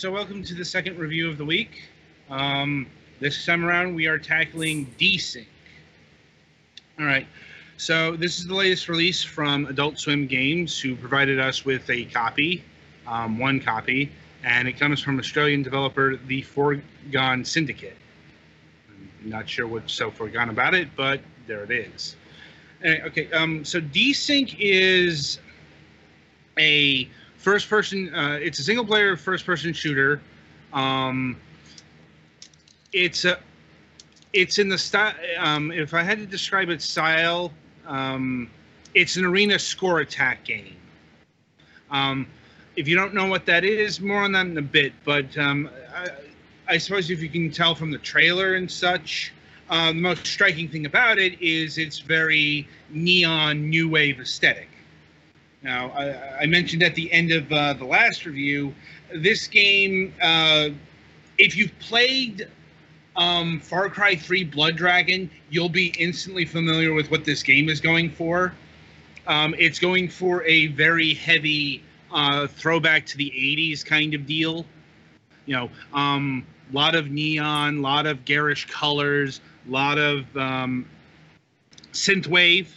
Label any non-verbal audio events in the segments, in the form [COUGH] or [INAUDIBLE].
So, welcome to the second review of the week. Um, this time around, we are tackling Desync. All right. So, this is the latest release from Adult Swim Games, who provided us with a copy, um, one copy, and it comes from Australian developer The Foregone Syndicate. I'm not sure what's so foregone about it, but there it is. Anyway, okay. Um, so, Desync is a first person uh, it's a single player first person shooter. Um, it's a it's in the style um, if i had to describe its style um, it's an arena score attack game. Um, if you don't know what that is more on that in a bit but um, I, I suppose if you can tell from the trailer and such uh, the most striking thing about it is it's very neon new wave aesthetic now, I, I mentioned at the end of uh, the last review, this game, uh, if you've played um, Far Cry 3 Blood Dragon, you'll be instantly familiar with what this game is going for. Um, it's going for a very heavy uh, throwback to the 80s kind of deal. You know, a um, lot of neon, a lot of garish colors, a lot of um, synthwave,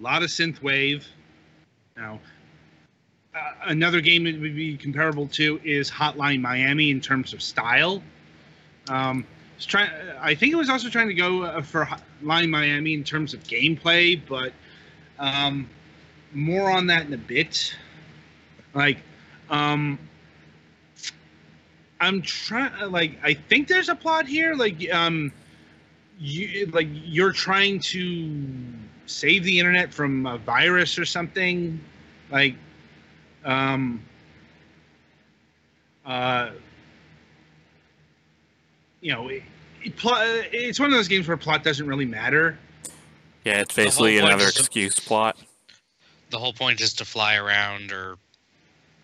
a lot of synthwave. Now, uh, another game that would be comparable to is Hotline Miami in terms of style. Um, I think it was also trying to go uh, for Hotline Miami in terms of gameplay, but um, more on that in a bit. Like, um, I'm trying. Like, I think there's a plot here. Like, um, you like you're trying to save the internet from a virus or something like um uh you know it, it plot, it's one of those games where plot doesn't really matter Yeah, it's basically another is to- excuse plot. The whole point is to fly around or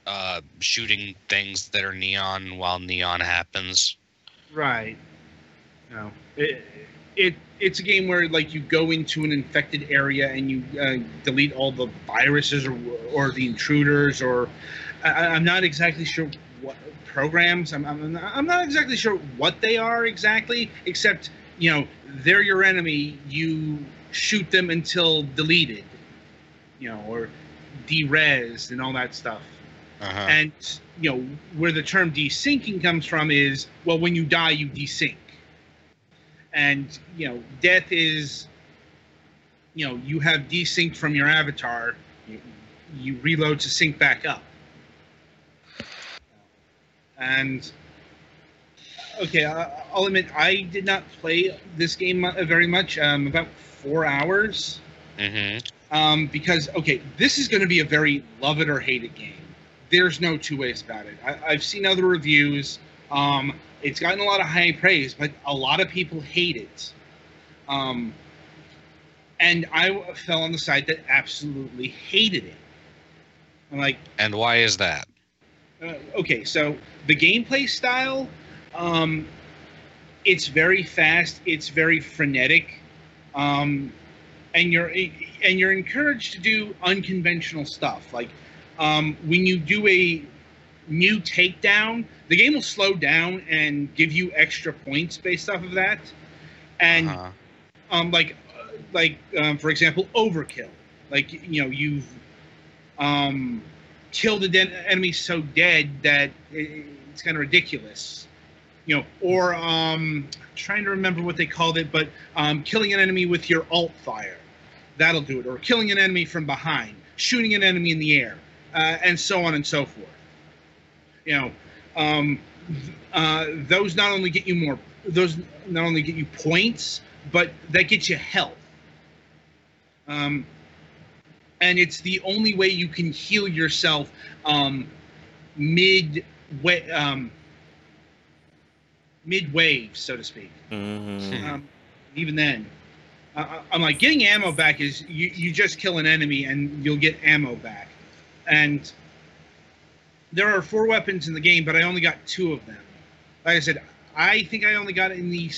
uh, shooting things that are neon while neon happens. right no it, it it's a game where like you go into an infected area and you uh, delete all the viruses or or the intruders or I, I'm not exactly sure what programs I'm, I'm I'm not exactly sure what they are exactly except you know they're your enemy you shoot them until deleted you know or derez and all that stuff Uh-huh. and you know where the term desyncing comes from is well when you die you desync and you know death is you know you have desynced from your avatar you, you reload to sync back up and okay I, i'll admit i did not play this game very much um, about four hours hmm um, because okay, this is going to be a very love it or hate it game. There's no two ways about it. I, I've seen other reviews. Um, it's gotten a lot of high praise, but a lot of people hate it. Um, and I fell on the side that absolutely hated it. I'm like, And why is that? uh, okay, so the gameplay style, um, it's very fast. It's very frenetic, um, and you're and you're encouraged to do unconventional stuff. Like um, when you do a new takedown, the game will slow down and give you extra points based off of that. And Uh-huh. um, like like um, for example, overkill. Like you know, you've um, killed an en- enemy so dead that it, it's kind of ridiculous. You know, or um, trying to remember what they called it, but um, killing an enemy with your alt fire, that'll do it. Or killing an enemy from behind, shooting an enemy in the air, uh, and so on and so forth. You know, um, uh, those not only get you more, those not only get you points, but that gets you health. Um, and it's the only way you can heal yourself um, mid way, um, mid wave, so to speak. Mhm. Um, even then, uh, I'm like getting ammo back is you, you just kill an enemy and you'll get ammo back, and there are four weapons in the game, but I only got two of them. Like I said, I think I only got in the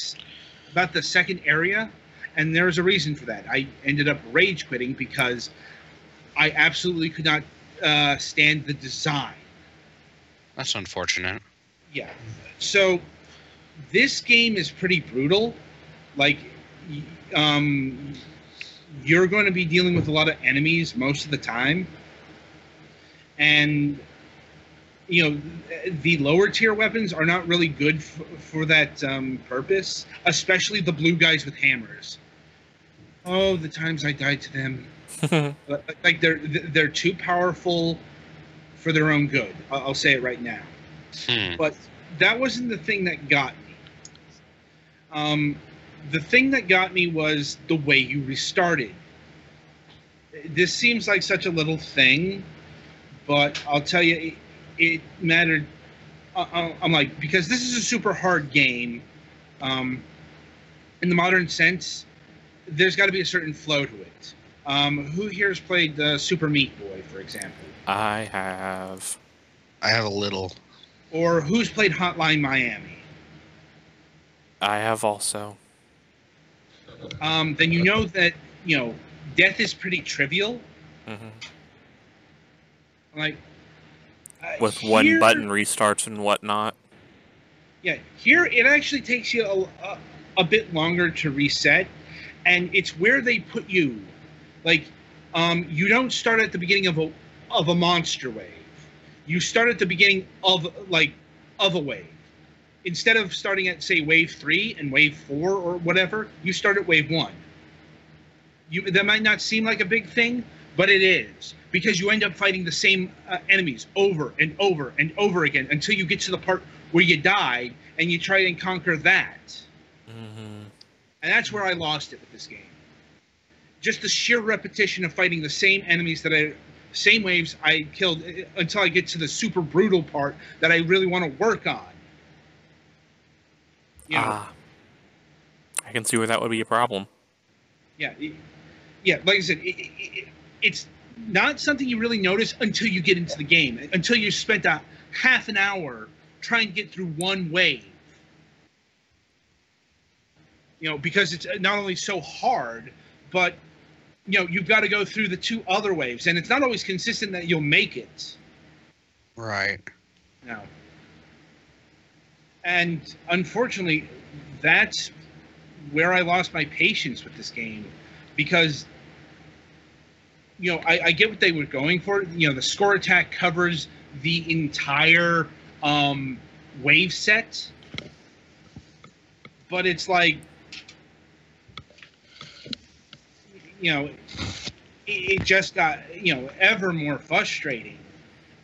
about the second area, and there's a reason for that. I ended up rage quitting because I absolutely could not uh, stand the design. That's unfortunate. Yeah. So this game is pretty brutal. Like, um, you're going to be dealing with a lot of enemies most of the time, and you know the lower tier weapons are not really good f- for that um, purpose, especially the blue guys with hammers. Oh, the times I died to them. [LAUGHS] Like they're they're too powerful for their own good. I'll, I'll say it right now Hmm. but that wasn't the thing that got me. Um, the thing that got me was the way you restarted. This seems like such a little thing, but I'll tell you, it, it mattered. Uh, uh, I'm like, because this is a super hard game. Um, in the modern sense, there's got to be a certain flow to it. Um, who here has played uh, Super Meat Boy, for example? I have. I have a little. Or who's played Hotline Miami? I have also. um, then you know that you know death is pretty trivial. hmm Like uh, With one here- button restarts and whatnot. Yeah, here it actually takes you a, a, a bit longer to reset, and it's where they put you. Like, um, you don't start at the beginning of a of a monster wave. You start at the beginning of like of a wave. Instead of starting at say wave three and wave four or whatever, you start at wave one. You that might not seem like a big thing, but it is because you end up fighting the same uh, enemies over and over and over again until you get to the part where you died and you try and conquer that. hmm And that's where I lost it with this game. Just the sheer repetition of fighting the same enemies that I, same waves I killed uh, until I get to the super brutal part that I really want to work on. You know, Ah. I can see where that would be a problem. yeah, yeah. Like I said, it, it, it, it's not something you really notice until you get into the game. Until you spent a half an hour trying to get through one wave. You know, because it's not only so hard, but you know you've got to go through the two other waves, and it's not always consistent that you'll make it. Right. No. And unfortunately, that's where I lost my patience with this game because, you know, I, I get what they were going for. You know, the score attack covers the entire um, wave set, but it's like, you know, it, it just got you know ever more frustrating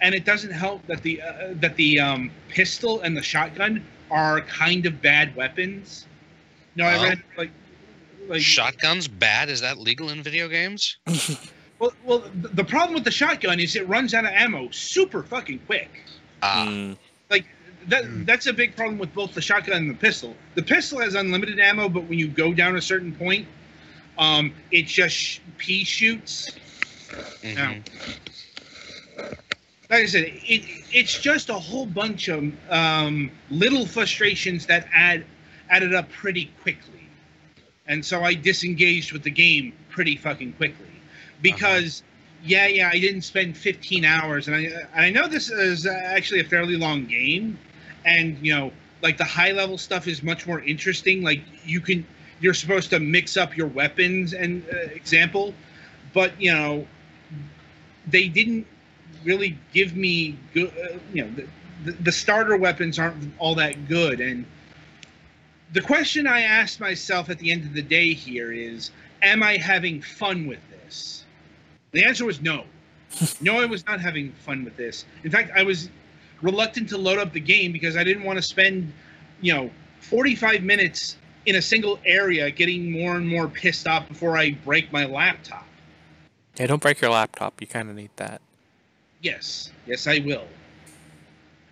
and it doesn't help that the uh, that the um, pistol and the shotgun are kind of bad weapons. No, I read like like Shotguns bad? Is that legal in video games? [LAUGHS] well, well, the problem with the shotgun is it runs out of ammo super fucking quick. Ah, Mm, Like that Hmm. that's a big problem with both the shotgun and the pistol. The pistol has unlimited ammo, but when you go down a certain point, um, it just sh- pea shoots. mhm. Now, like I said, it, it's just a whole bunch of um, little frustrations that add added up pretty quickly, and so I disengaged with the game pretty fucking quickly because. Yeah, yeah, I didn't spend 15 hours, and I I know this is actually a fairly long game, and you know, like the high level stuff is much more interesting. Like you can you're supposed to mix up your weapons and uh, example, but you know, they didn't really give me good. Uh, you know, the, the, the starter weapons aren't all that good, and the question I asked myself at the end of the day here is, am I having fun with this? The answer was no. no, I was not having fun with this. In fact, I was reluctant to load up the game because I didn't want to spend, you know, 45 minutes in a single area getting more and more pissed off before I break my laptop. Yeah, don't break your laptop. You kind of need that. Yes, yes, I will.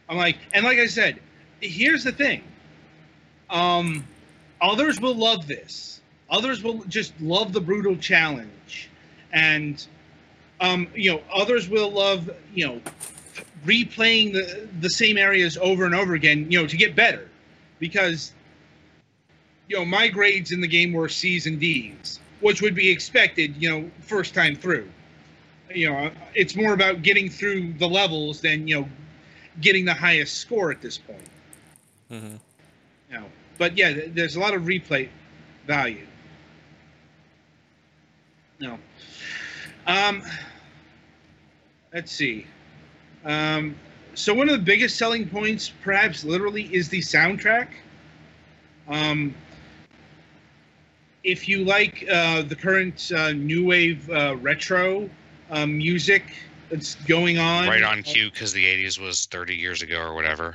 I'm like, and like I said, here's the thing. Um, others will love this. Others will just love the brutal challenge, and um, you know, others will love you know replaying the the same areas over and over again. You know, to get better, because you know my grades in the game were C's and D's, which would be expected. You know, first time through. You know, it's more about getting through the levels than you know getting the highest score at this point. hmm You know, but yeah, there's a lot of replay value. No. Um, let's see. Um, so one of the biggest selling points, perhaps literally, is the soundtrack. Um, if you like uh, the current uh, new wave uh, retro um, music that's going on, right on cue because the 80s was 30 years ago or whatever.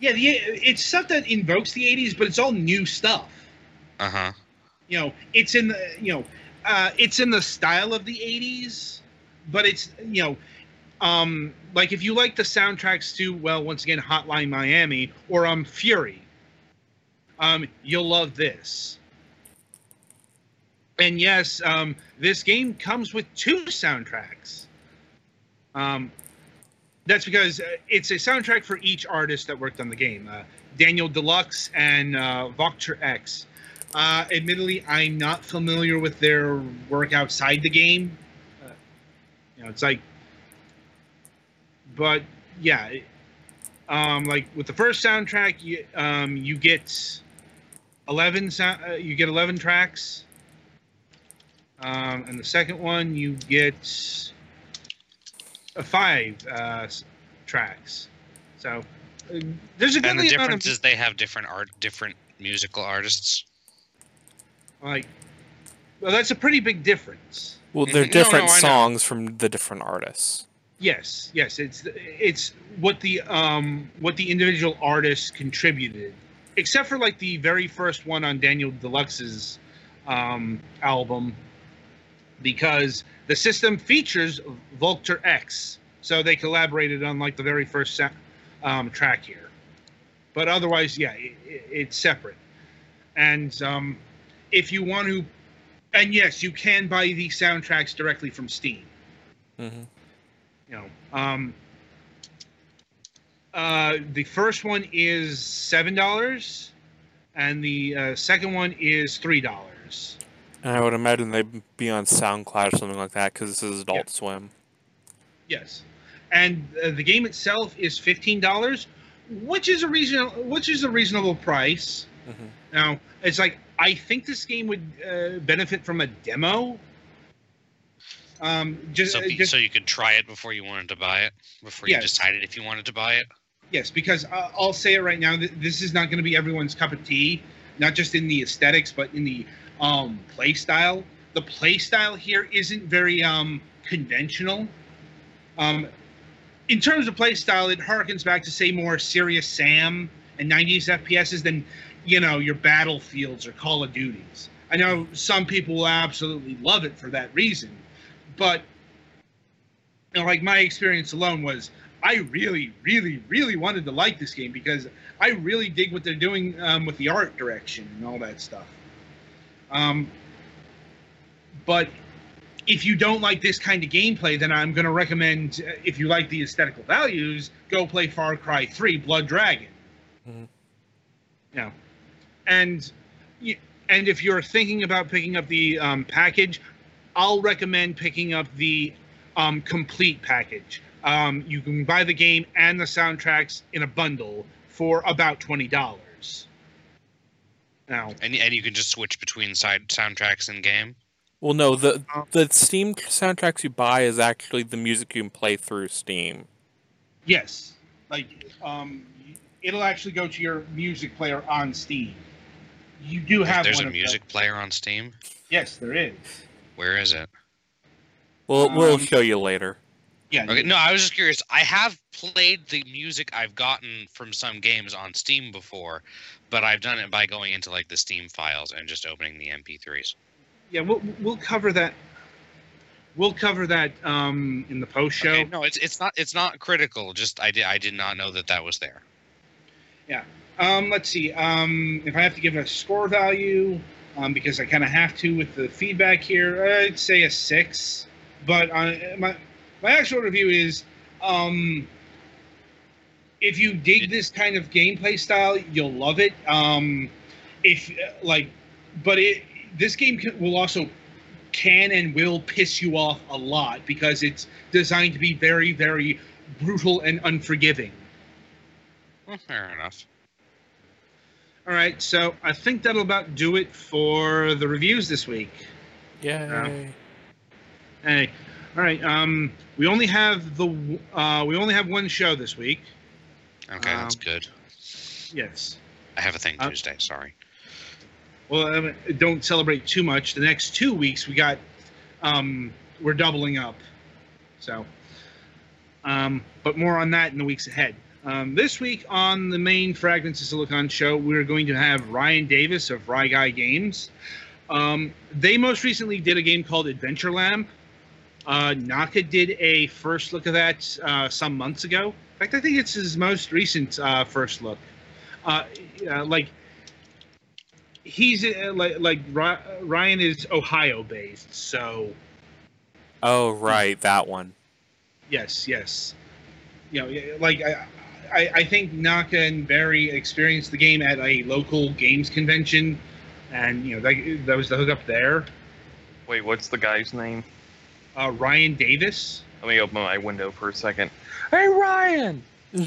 Yeah, the, it's stuff that invokes the '80s, but it's all new stuff. Uh huh. You know, it's in the you know, uh, it's in the style of the '80s, but it's you know, um, like if you like the soundtracks to well, once again, Hotline Miami or um Furi, um, you'll love this. And yes, um, this game comes with two soundtracks. Um, that's because uh, it's a soundtrack for each artist that worked on the game. Uh, Daniel Deluxe and uh, Voctor X. Uh, admittedly, I'm not familiar with their work outside the game. You know, it's like, but yeah, um, like with the first soundtrack, you um, you get eleven sound, uh, you get eleven tracks, um, and the second one you get uh, five uh, tracks. So uh, there's a good And the difference of is they have different art, different musical artists. like. Well, that's a pretty big difference. Well, they're. No, different no, I songs from the different artists. Yes, yes, it's it's what the um what the individual artists contributed, except for like the very first one on Daniel Deluxe's um, album, because the system features Vulture X, so they collaborated on like the very first sa- um, track here. But otherwise, yeah, it, it- it's separate. And um, if you want to, and yes, you can buy the soundtracks directly from Steam hmm you know um uh the first one is seven dollars and the uh, second one is three dollars And I would imagine they'd be on SoundCloud or something like that because this is Adult Yeah. Swim. yes and uh, the game itself is fifteen dollars which is a reasonable which is a reasonable price Mhm. now it's like i think this game would uh, benefit from a demo um just, So, uh, just so you could try it before you wanted to buy it, before you decided if you wanted to buy it. Yes, because uh, I'll say it right now. th- This is not going to be everyone's cup of tea, not just in the aesthetics, but in the um, play style. The play style here isn't very um, conventional. Um, in terms of play style, it harkens back to say more Serious Sam and 90s FPSs than you know your Battlefields or Call of Duties. I know some people will absolutely love it for that reason, but you know, like my experience alone was I really, really, really wanted to like this game because I really dig what they're doing um, with the art direction and all that stuff. Um, but if you don't like this kind of gameplay, then I'm going to recommend, uh, if you like the aesthetical values, go play Far Cry 3 Blood Dragon. Mhm. You know, and and if you're thinking about picking up the um, package, I'll recommend picking up the um, complete package. Um, you can buy the game and the soundtracks in a bundle for about twenty dollars. Now, And and you can just switch between side soundtracks and game. Well, no, the the Steam soundtracks you buy is actually the music you can play through Steam. yes, like um, it'll actually go to your music player on Steam. You do have There's one a of music those. player on Steam. Yes, there is. Where is it? We'll we'll Um, show you later. Yeah. Okay, no, I was just curious. I have played the music I've gotten from some games on Steam before, but I've done it by going into like the Steam files and just opening the MP3s. Yeah, we'll we'll cover that. We'll cover that um, in the post show. Okay, no, it's it's not it's not critical. Just I did I did not know that that was there. Um, let's see. Um, if I have to give a score value, um, because I kind of have to with the feedback here, I'd say a six. But uh, my my actual review is, um, if you dig this kind of gameplay style, you'll love it. Um, if uh, like, but it this game can, will also can and will piss you off a lot because it's designed to be very very brutal and unforgiving. Well, fair enough. All right, so I think that'll about do it for the reviews this week. Yay! Hey, all right. Um, we only have the uh, we only have one show this week. Okay, that's Um, good. Yes. I have a thing uh, Tuesday. Sorry. Well, I mean, don't celebrate too much. The next two weeks we got um, we're doubling up. So, um, but more on that in the weeks ahead. Um, this week on the main Fragments of Silicon show, we're going to have Ryan Davis of Rye Guy Games. Um, they most recently did a game called Adventure Lamp. Uh, Naka did a first look of that uh, some months ago. In fact, I think it's his most recent uh, first look. Uh, uh, like he's uh, like like Ryan is Ohio based, so Oh right, that one. yes, yes. You know, like I, I, I think Naka and Barry experienced the game at a local games convention, and you know that, that was the hookup there. Wait, what's the guy's name? Uh, Ryan Davis. Let me open my window for a second. Hey, Ryan! [LAUGHS]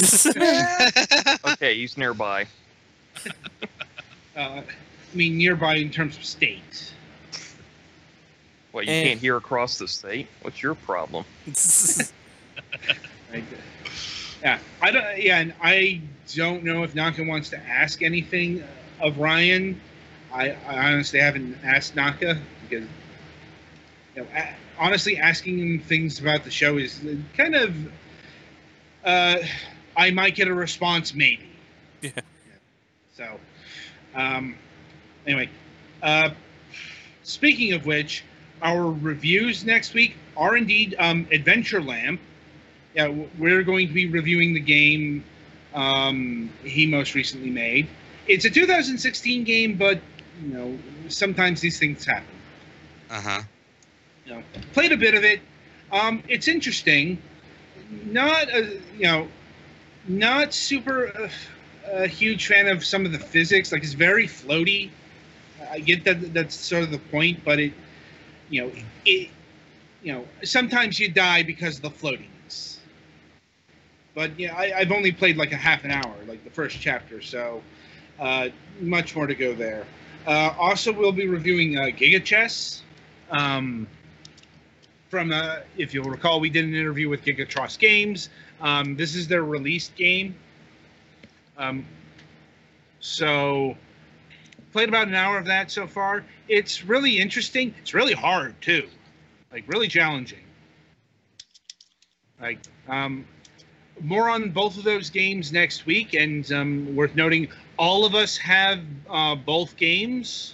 Okay, he's nearby. Uh, I mean, nearby in terms of state. What, you Eh. can't hear across the state? What's your problem? [LAUGHS] Yeah, I don't. Yeah, and I don't know if Naka wants to ask anything of Ryan. I, I honestly haven't asked Naka because, you know, a- honestly, asking him things about the show is kind of. Uh, I might get a response, maybe. [LAUGHS] Yeah. So, um, anyway, uh, speaking of which, our reviews next week are indeed um, Adventure Lamp. Yeah, we're going to be reviewing the game um, he most recently made. It's a 2016 game, but you know sometimes these things happen. Uh huh. You know, played a bit of it. Um, it's interesting. Not a you know, not super uh, a huge fan of some of the physics. Like it's very floaty. I get that that's sort of the point, but it, you know, it, you know, sometimes you die because of the floatiness. But yeah, I, I've only played like a half an hour, like the first chapter, so uh, much more to go there. Uh, also, we'll be reviewing uh, Giga Chess. Um, from, uh, if you'll recall, we did an interview with Gigatros Games. Um, this is their released game. Um, so, played about an hour of that so far. It's really interesting. It's really hard too, like really challenging. Like, um, more on both of those games next week, and um, worth noting, all of us have uh, both games,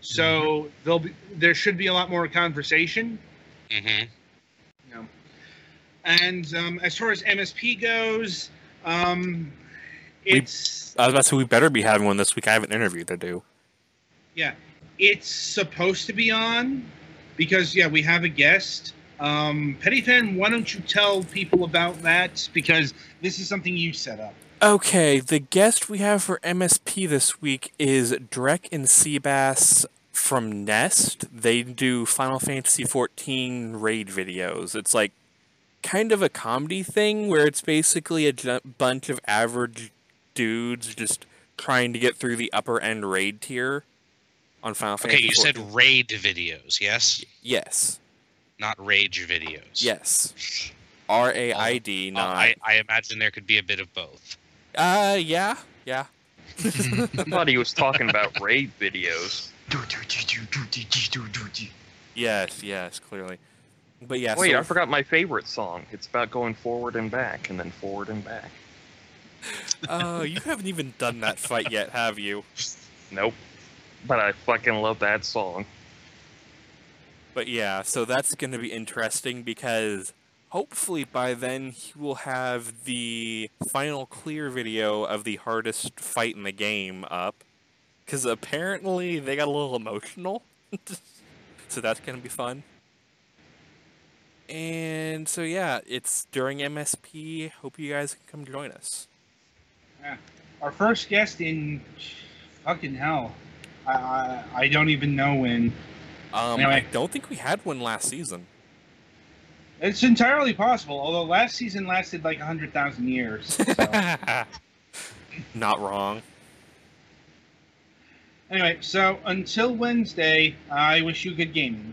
so there'll be there should be a lot more conversation. Mm-hmm. You know. And um, as far as MSP goes, um, We- it's I was about to say we better be having one this week. I have an interview to do. yeah, it's supposed to be on because yeah, we have a guest. Um, Petty fan, why don't you tell people about that because this is something you set up. Okay, the guest we have for MSP this week is Drek and Seabass from Nest. They do Final Fantasy XIV raid videos. It's like kind of a comedy thing where it's basically a bunch of average dudes just trying to get through the upper end raid tier on Final Okay, Fantasy. Okay, you said raid videos, yes? yes, Not rage videos. yes. R A I D, Uh, not. I, I imagine there could be a bit of both. Uh, yeah, yeah. [LAUGHS] I thought he was talking about raid videos. Yes, yes, clearly. But yeah, Wait, so I forgot my favorite song. It's about going forward and back, and then forward and back. Uh, [LAUGHS] you haven't even done that fight yet, have you? Nope. But I fucking love that song. But yeah, so that's going to be interesting because hopefully by then he will have the final clear video of the hardest fight in the game up. Because apparently they got a little emotional. [LAUGHS] so that's going to be fun. And so yeah, it's during MSP. Hope you guys can come join us. Yeah. Our first guest in fucking hell. I, I, I don't even know when. Um, Anyway. I don't think we had one last season. It's entirely possible, although last season lasted like 100,000 years. So. [LAUGHS] Not wrong. anyway, so until Wednesday, I wish you good gaming.